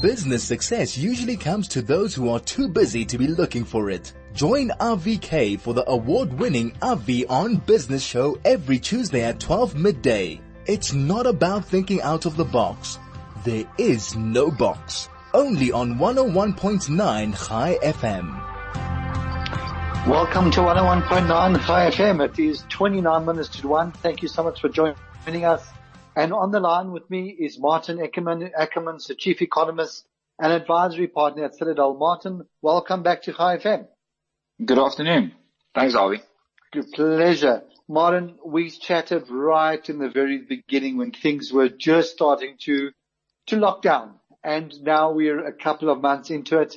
Business success usually comes to those who are too busy to be looking for it. Join RVK for the award-winning RV on Business show every Tuesday at 12 midday. It's not about thinking out of the box. There is no box. Only on 101.9 Chai FM. Welcome to 101.9 Chai FM. It is 29 minutes to 1. Thank you so much for joining us. And on the line with me is Maarten Ackerman, Ackerman's the chief economist and advisory partner at Citadel. Maarten, welcome back to Chai FM. Good afternoon. Thanks, Avi. Good pleasure. Maarten, we chatted right in the very beginning when things were just starting to, to lock down. And now we're a couple of months into it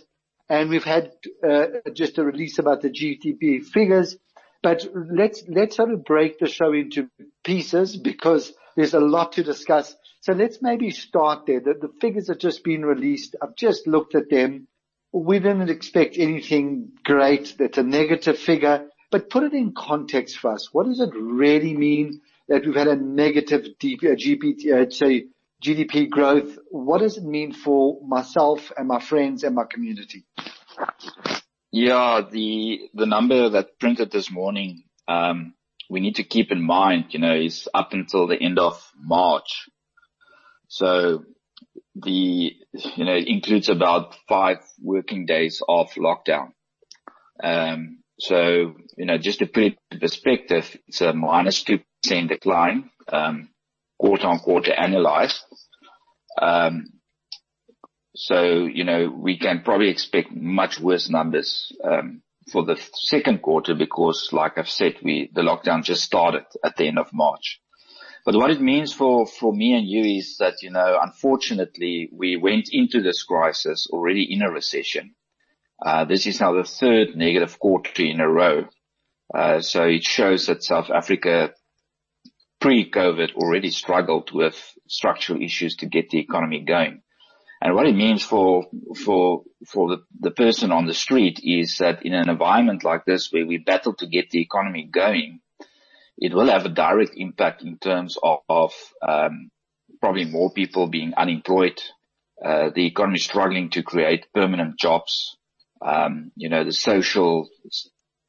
and we've had uh, just a release about the GDP figures. But let's let's sort of break the show into pieces because there's a lot to discuss. So let's maybe start there. The, the figures have just been released. I've just looked at them. We didn't expect anything great. That's a negative figure, but put it in context for us. What does it really mean that we've had a negative DP, uh, GPT, uh, GDP growth. What does it mean for myself and my friends and my community? Yeah, the the number that printed this morning, um, we need to keep in mind, you know, is up until the end of March. So the, you know, includes about five working days of lockdown. Um, so, you know, just to put it in perspective, it's a minus 2% decline. Um, quarter-on-quarter annualized. Um, so, you know, we can probably expect much worse numbers um, for the second quarter because, like I've said, we the lockdown just started at the end of March. But what it means for for me and you is that, you know, unfortunately, we went into this crisis already in a recession. Uh, this is now the third negative quarter in a row. Uh, so it shows that South Africa pre-COVID already struggled with structural issues to get the economy going. And what it means for, for, for the, the person on the street is that in an environment like this where we battle to get the economy going, it will have a direct impact in terms of, of um, probably more people being unemployed, uh, the economy struggling to create permanent jobs, um, you know, the social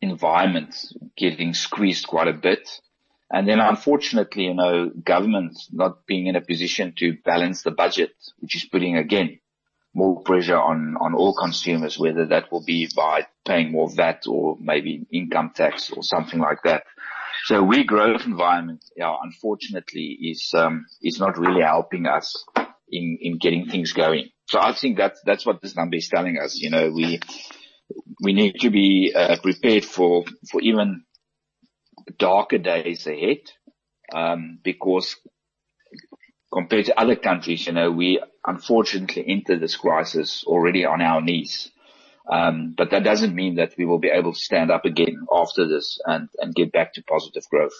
environment getting squeezed quite a bit. And then unfortunately, you know, government not being in a position to balance the budget, which is putting again more pressure on, on all consumers, whether that will be by paying more VAT or maybe income tax or something like that. So we growth environment, yeah, unfortunately is, um, is not really helping us in, in getting things going. So I think that's, that's what this number is telling us. You know, we, we need to be uh, prepared for, for even darker days ahead, um, because compared to other countries, you know, we unfortunately entered this crisis already on our knees. Um, but that doesn't mean that we will be able to stand up again after this and, and get back to positive growth.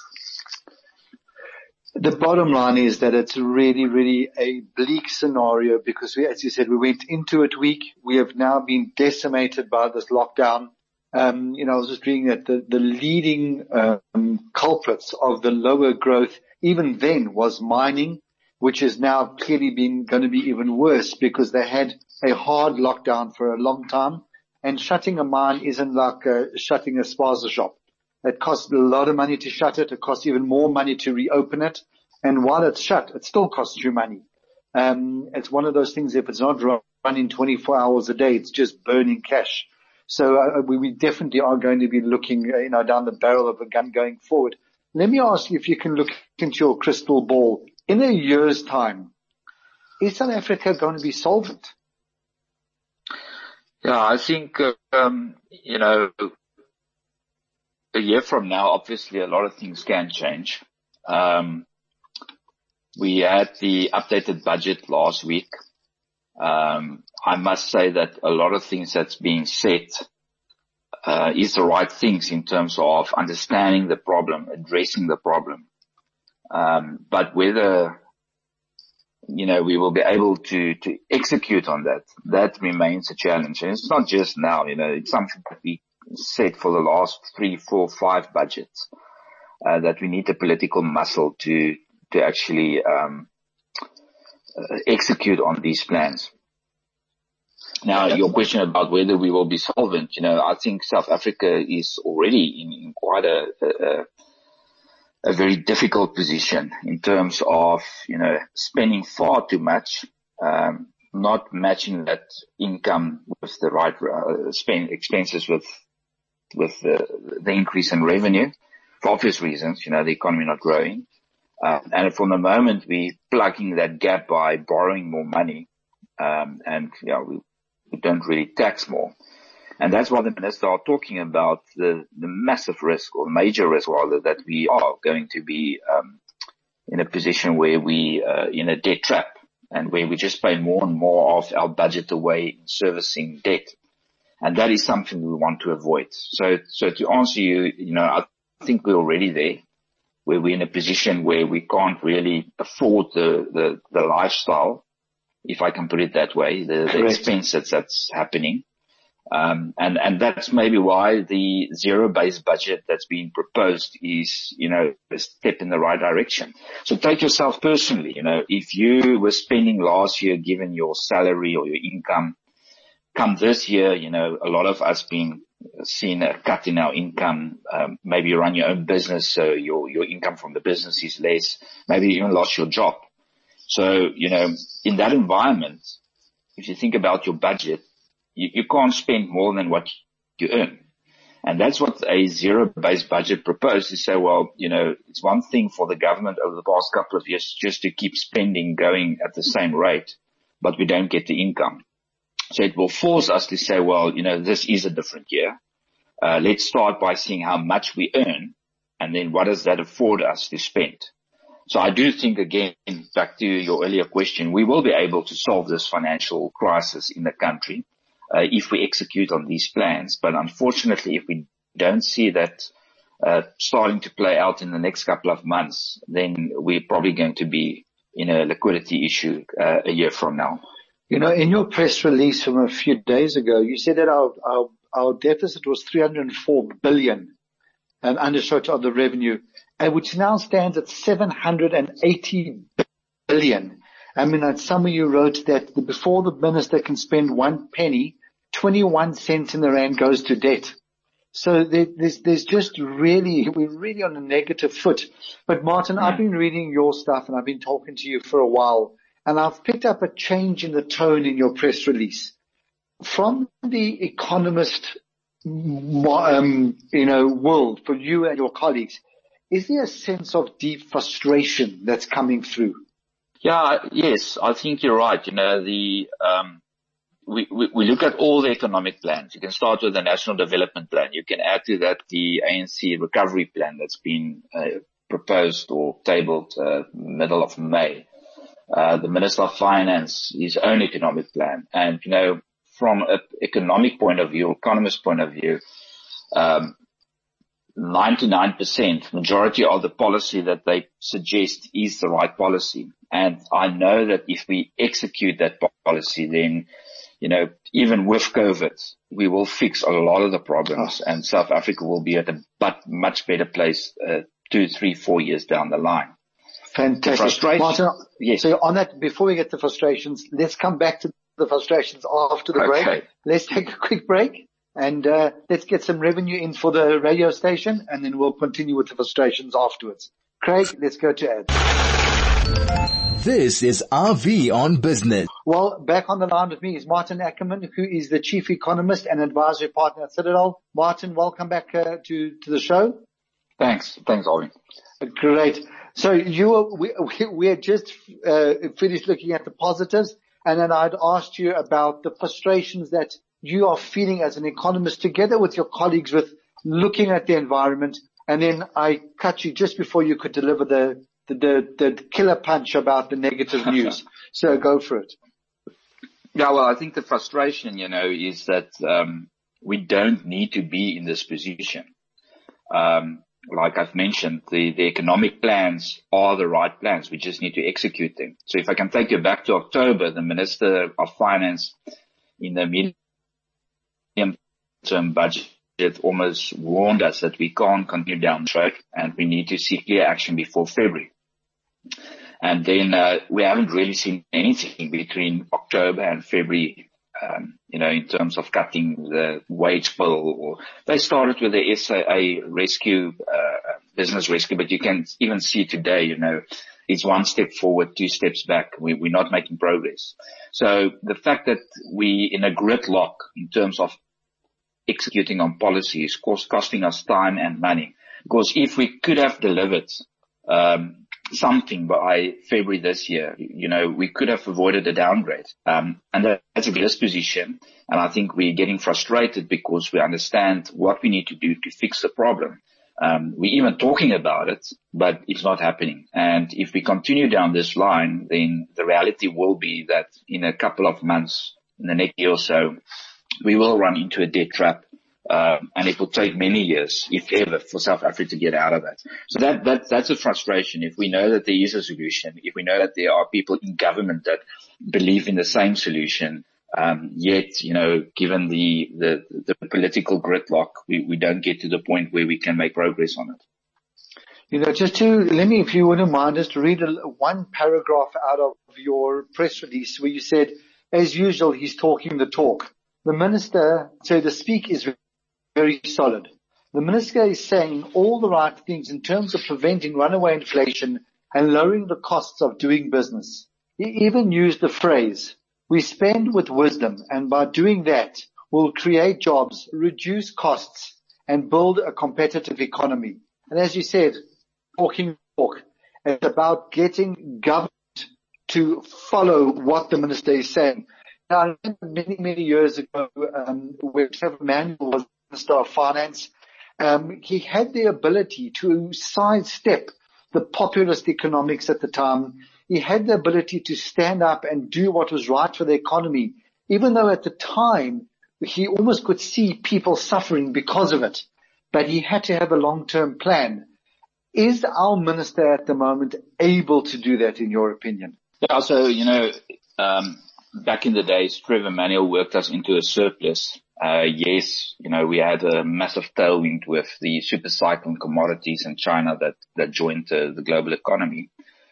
The bottom line is that it's really, really a bleak scenario because we, as you said, we went into it weak. We have now been decimated by this lockdown. Um, you know, I was just reading that the, the leading um, culprits of the lower growth even then was mining, which is now clearly been going to be even worse because they had a hard lockdown for a long time. And shutting a mine isn't like uh, shutting a spaza shop. It costs a lot of money to shut it. It costs even more money to reopen it. And while it's shut, it still costs you money. Um, it's one of those things. If it's not running 24 hours a day, it's just burning cash. So uh, we, we definitely are going to be looking, uh, you know, down the barrel of a gun going forward. Let me ask you if you can look into your crystal ball. In a year's time, is South Africa going to be solvent? Yeah, I think, um, you know, a year from now, obviously a lot of things can change. Um, we had the updated budget last week. Um, I must say that a lot of things that's being said uh, is the right things in terms of understanding the problem, addressing the problem. Um, but whether you know we will be able to to execute on that, that remains a challenge. And it's not just now. You know, it's something that we said for the last three, four, five budgets uh, that we need the political muscle to to actually um, uh, execute on these plans. Now, your question about whether we will be solvent, you know, I think South Africa is already in, in quite a, a, a very difficult position in terms of, you know, spending far too much, um, not matching that income with the right uh, spend expenses with with the, the increase in revenue for obvious reasons. You know, the economy not growing, uh, and from the moment we plugging that gap by borrowing more money, um, and you know, don't really tax more. And that's why the minister are talking about the, the massive risk or major risk rather that we are going to be um, in a position where we uh, in a debt trap and where we just pay more and more of our budget away in servicing debt. And that is something we want to avoid. So, so to answer you, you know, I think we're already there where we're in a position where we can't really afford the, the, the lifestyle, if I can put it that way, the, the expense that's, that's happening. Um, and, and that's maybe why the zero-based budget that's being proposed is, you know, a step in the right direction. So take yourself personally, you know, if you were spending last year given your salary or your income, come this year, you know, a lot of us being seeing a cut in our income. Um, maybe you run your own business, so your, your income from the business is less. Maybe you even lost your job. So, you know, in that environment, if you think about your budget, you, you can't spend more than what you earn. And that's what a zero-based budget proposed to say, well, you know, it's one thing for the government over the past couple of years just to keep spending going at the same rate, but we don't get the income. So it will force us to say, well, you know, this is a different year. Uh, let's start by seeing how much we earn and then what does that afford us to spend? So I do think again, back to your earlier question, we will be able to solve this financial crisis in the country uh, if we execute on these plans. But unfortunately, if we don't see that uh, starting to play out in the next couple of months, then we're probably going to be in a liquidity issue uh, a year from now. You know, in your press release from a few days ago, you said that our our, our deficit was 304 billion and undershot of the revenue, and which now stands at 780 billion. I mean, some of you wrote that before the minister can spend one penny, 21 cents in the rand goes to debt. So there's, there's just really, we're really on a negative foot. But Maarten, I've been reading your stuff and I've been talking to you for a while and I've picked up a change in the tone in your press release. From the economist, um, you know, world for you and your colleagues, is there a sense of deep frustration that's coming through? Yeah, yes, I think you're right. You know, the, um, we, we, we look at all the economic plans. You can start with the National Development Plan. You can add to that the ANC Recovery Plan that's been uh, proposed or tabled uh, middle of May. Uh, the Minister of Finance, his own economic plan. And, you know, from an economic point of view, economist point of view, um, 99% majority of the policy that they suggest is the right policy. And I know that if we execute that policy, then, you know, even with COVID, we will fix a lot of the problems and South Africa will be at a but much better place, uh, two, three, four years down the line. Fantastic. Maarten, yes. So on that, before we get to frustrations, let's come back to the frustrations after the okay. break. Let's take a quick break and uh, let's get some revenue in for the radio station and then we'll continue with the frustrations afterwards. Craig, let's go to Ed. This is RV on business. Well, back on the line with me is Maarten Ackerman, who is the chief economist and advisory partner at Citadel. Maarten, welcome back uh, to, to the show. Thanks. Thanks, Ollie. Great. So you, we, we had just uh, finished looking at the positives and then I'd asked you about the frustrations that you are feeling as an economist together with your colleagues with looking at the environment. And then I cut you just before you could deliver the, the, the, the killer punch about the negative news. so go for it. Yeah, well, I think the frustration, you know, is that, um, we don't need to be in this position. Um, like I've mentioned, the, the economic plans are the right plans. We just need to execute them. So if I can take you back to October, the Minister of Finance in the medium term budget almost warned us that we can't continue down the track and we need to see clear action before February. And then uh, we haven't really seen anything between October and February um, you know, in terms of cutting the wage bill or they started with the SAA rescue, uh, business rescue, but you can even see today, you know, it's one step forward, two steps back. We, we're not making progress. So the fact that we in a gridlock in terms of executing on policies cost, costing us time and money. Because if we could have delivered, um, something by February this year, you know, we could have avoided a downgrade. Um, and that's a risk position. And I think we're getting frustrated because we understand what we need to do to fix the problem. Um, we're even talking about it, but it's not happening. And if we continue down this line, then the reality will be that in a couple of months, in the next year or so, we will run into a debt trap. Uh, and it will take many years, if ever, for South Africa to get out of that. So that, that, that's a frustration. If we know that there is a solution, if we know that there are people in government that believe in the same solution, um, yet, you know, given the, the, the political gridlock, we, we don't get to the point where we can make progress on it. You know, just to, let me, if you wouldn't mind, just to read a, one paragraph out of your press release where you said, as usual, he's talking the talk. The minister, so the speak is very solid. The minister is saying all the right things in terms of preventing runaway inflation and lowering the costs of doing business. He even used the phrase, we spend with wisdom and by doing that, we'll create jobs, reduce costs and build a competitive economy. And as you said, talking talk, it's about getting government to follow what the minister is saying. Now, I remember many, many years ago, um, when Trevor Manuel was Minister of Finance, um, he had the ability to sidestep the populist economics at the time he had the ability to stand up and do what was right for the economy, even though at the time he almost could see people suffering because of it. But he had to have a long-term plan. Is our minister at the moment able to do that in your opinion? Yeah, so, you know, um, back in the days, Trevor Manuel worked us into a surplus. Uh, yes, you know, we had a massive tailwind with the super cycle in commodities in China that, that joined uh, the global economy.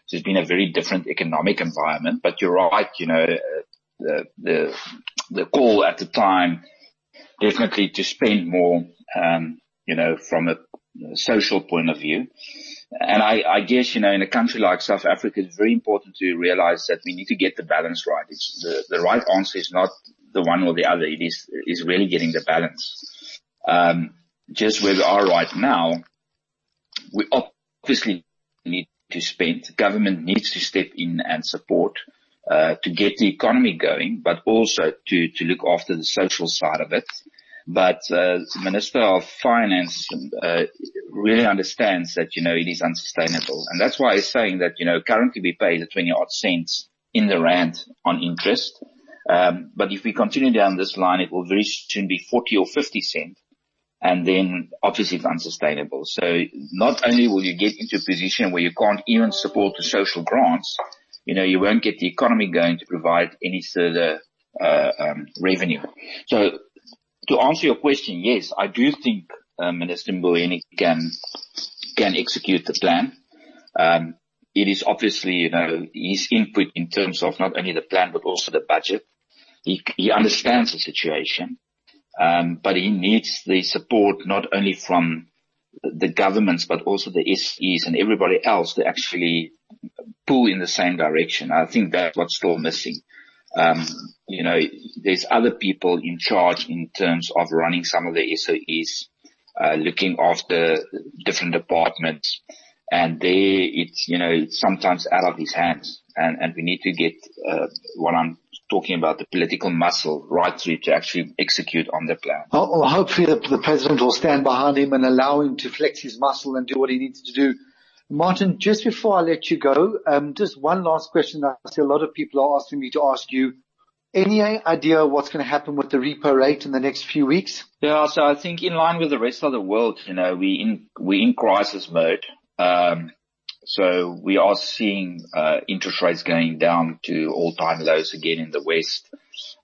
So it's been a very different economic environment, but you're right, you know, uh, the, the, the call at the time definitely to spend more, um, you know, from a social point of view. And I, I, guess, you know, in a country like South Africa, it's very important to realize that we need to get the balance right. It's the, the right answer is not the one or the other. It is, is really getting the balance. Um, just where we are right now, we obviously need to spend. Government needs to step in and support uh, to get the economy going, but also to to look after the social side of it. But uh, the Minister of Finance uh, really understands that you know it is unsustainable, and that's why he's saying that you know currently we pay the twenty odd cents in the rand on interest. Um, but if we continue down this line, it will very soon be 40 or 50 cent and then obviously it's unsustainable. So not only will you get into a position where you can't even support the social grants, you know, you won't get the economy going to provide any further uh, um, revenue. So to answer your question, yes, I do think uh, Minister Mboweni can can execute the plan. Um, it is obviously, you know, his input in terms of not only the plan but also the budget. He, he understands the situation. Um, but he needs the support not only from the governments, but also the SEs and everybody else to actually pull in the same direction. I think that's what's still missing. Um, you know, there's other people in charge in terms of running some of the SOEs, uh, looking after different departments. And there it's, you know, it's sometimes out of his hands. And, and we need to get, uh, what I'm talking about the political muscle right through to actually execute on the plan. Well, hopefully the, the, president will stand behind him and allow him to flex his muscle and do what he needs to do. Maarten, just before I let you go, um, just one last question I see a lot of people are asking me to ask you. Any idea what's going to happen with the repo rate in the next few weeks? Yeah, so I think in line with the rest of the world, you know, we in we in crisis mode. Um, so we are seeing uh, interest rates going down to all-time lows again in the West.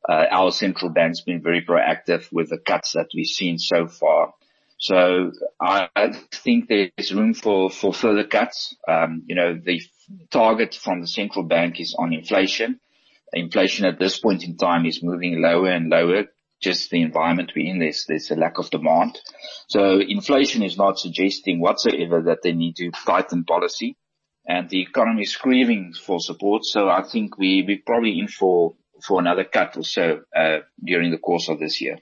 Uh, our central bank's been very proactive with the cuts that we've seen so far. So I think there's room for, for further cuts. Um, you know, the target from the central bank is on inflation. inflation at this point in time is moving lower and lower. Just the environment we're in, there's, there's a lack of demand. So inflation is not suggesting whatsoever that they need to tighten policy and the economy is screaming for support. So I think we, we're probably in for, for another cut or so, uh, during the course of this year.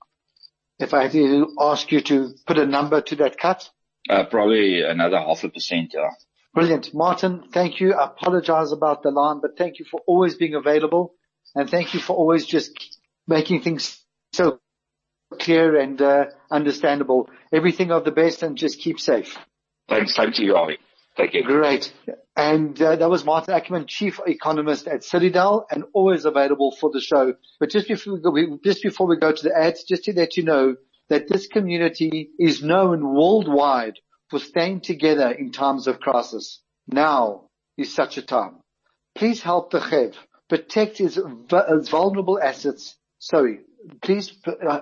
If I had to ask you to put a number to that cut? Uh, probably another half a percent, yeah. Brilliant. Maarten, thank you. I apologize about the line, but thank you for always being available and thank you for always just making things so clear and uh, understandable. Everything of the best and just keep safe. Thanks. Thank you, Avi. Thank you. Great. And uh, that was Maarten Ackerman, Chief Economist at Citadel and always available for the show. But just before we go, just before we go to the ads, just to let you know that this community is known worldwide for staying together in times of crisis. Now is such a time. Please help the Chev protect its vulnerable assets. Sorry, please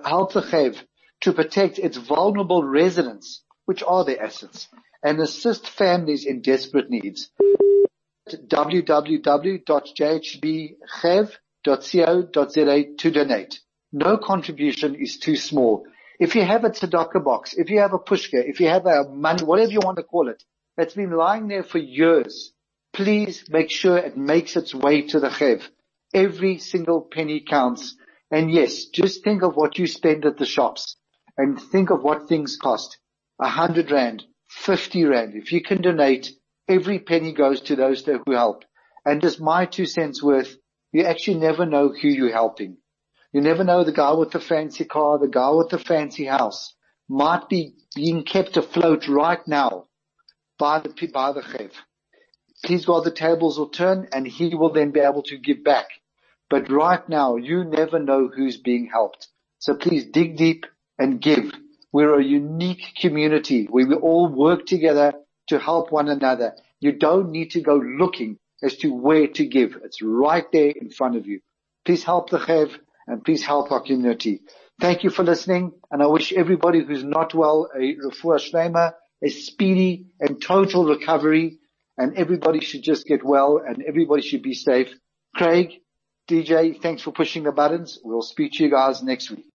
help the Chev to protect its vulnerable residents, which are their assets, and assist families in desperate needs. www.jhbchev.co.za to donate. No contribution is too small. If you have a tzedakah box, if you have a pushka, if you have a money, whatever you want to call it, that's been lying there for years, please make sure it makes its way to the chev. Every single penny counts. And yes, just think of what you spend at the shops and think of what things cost. A hundred rand, fifty rand. If you can donate, every penny goes to those who help. And just my two cents worth, you actually never know who you're helping. You never know the guy with the fancy car, the guy with the fancy house might be being kept afloat right now by the, by the Chev. Please God, the tables will turn and he will then be able to give back. But right now, you never know who's being helped. So please dig deep and give. We're a unique community we all work together to help one another. You don't need to go looking as to where to give. It's right there in front of you. Please help the Chev and please help our community. Thank you for listening and I wish everybody who's not well a refuah shlema, a speedy and total recovery and everybody should just get well and everybody should be safe. Craig, DJ, thanks for pushing the buttons. We'll speak to you guys next week.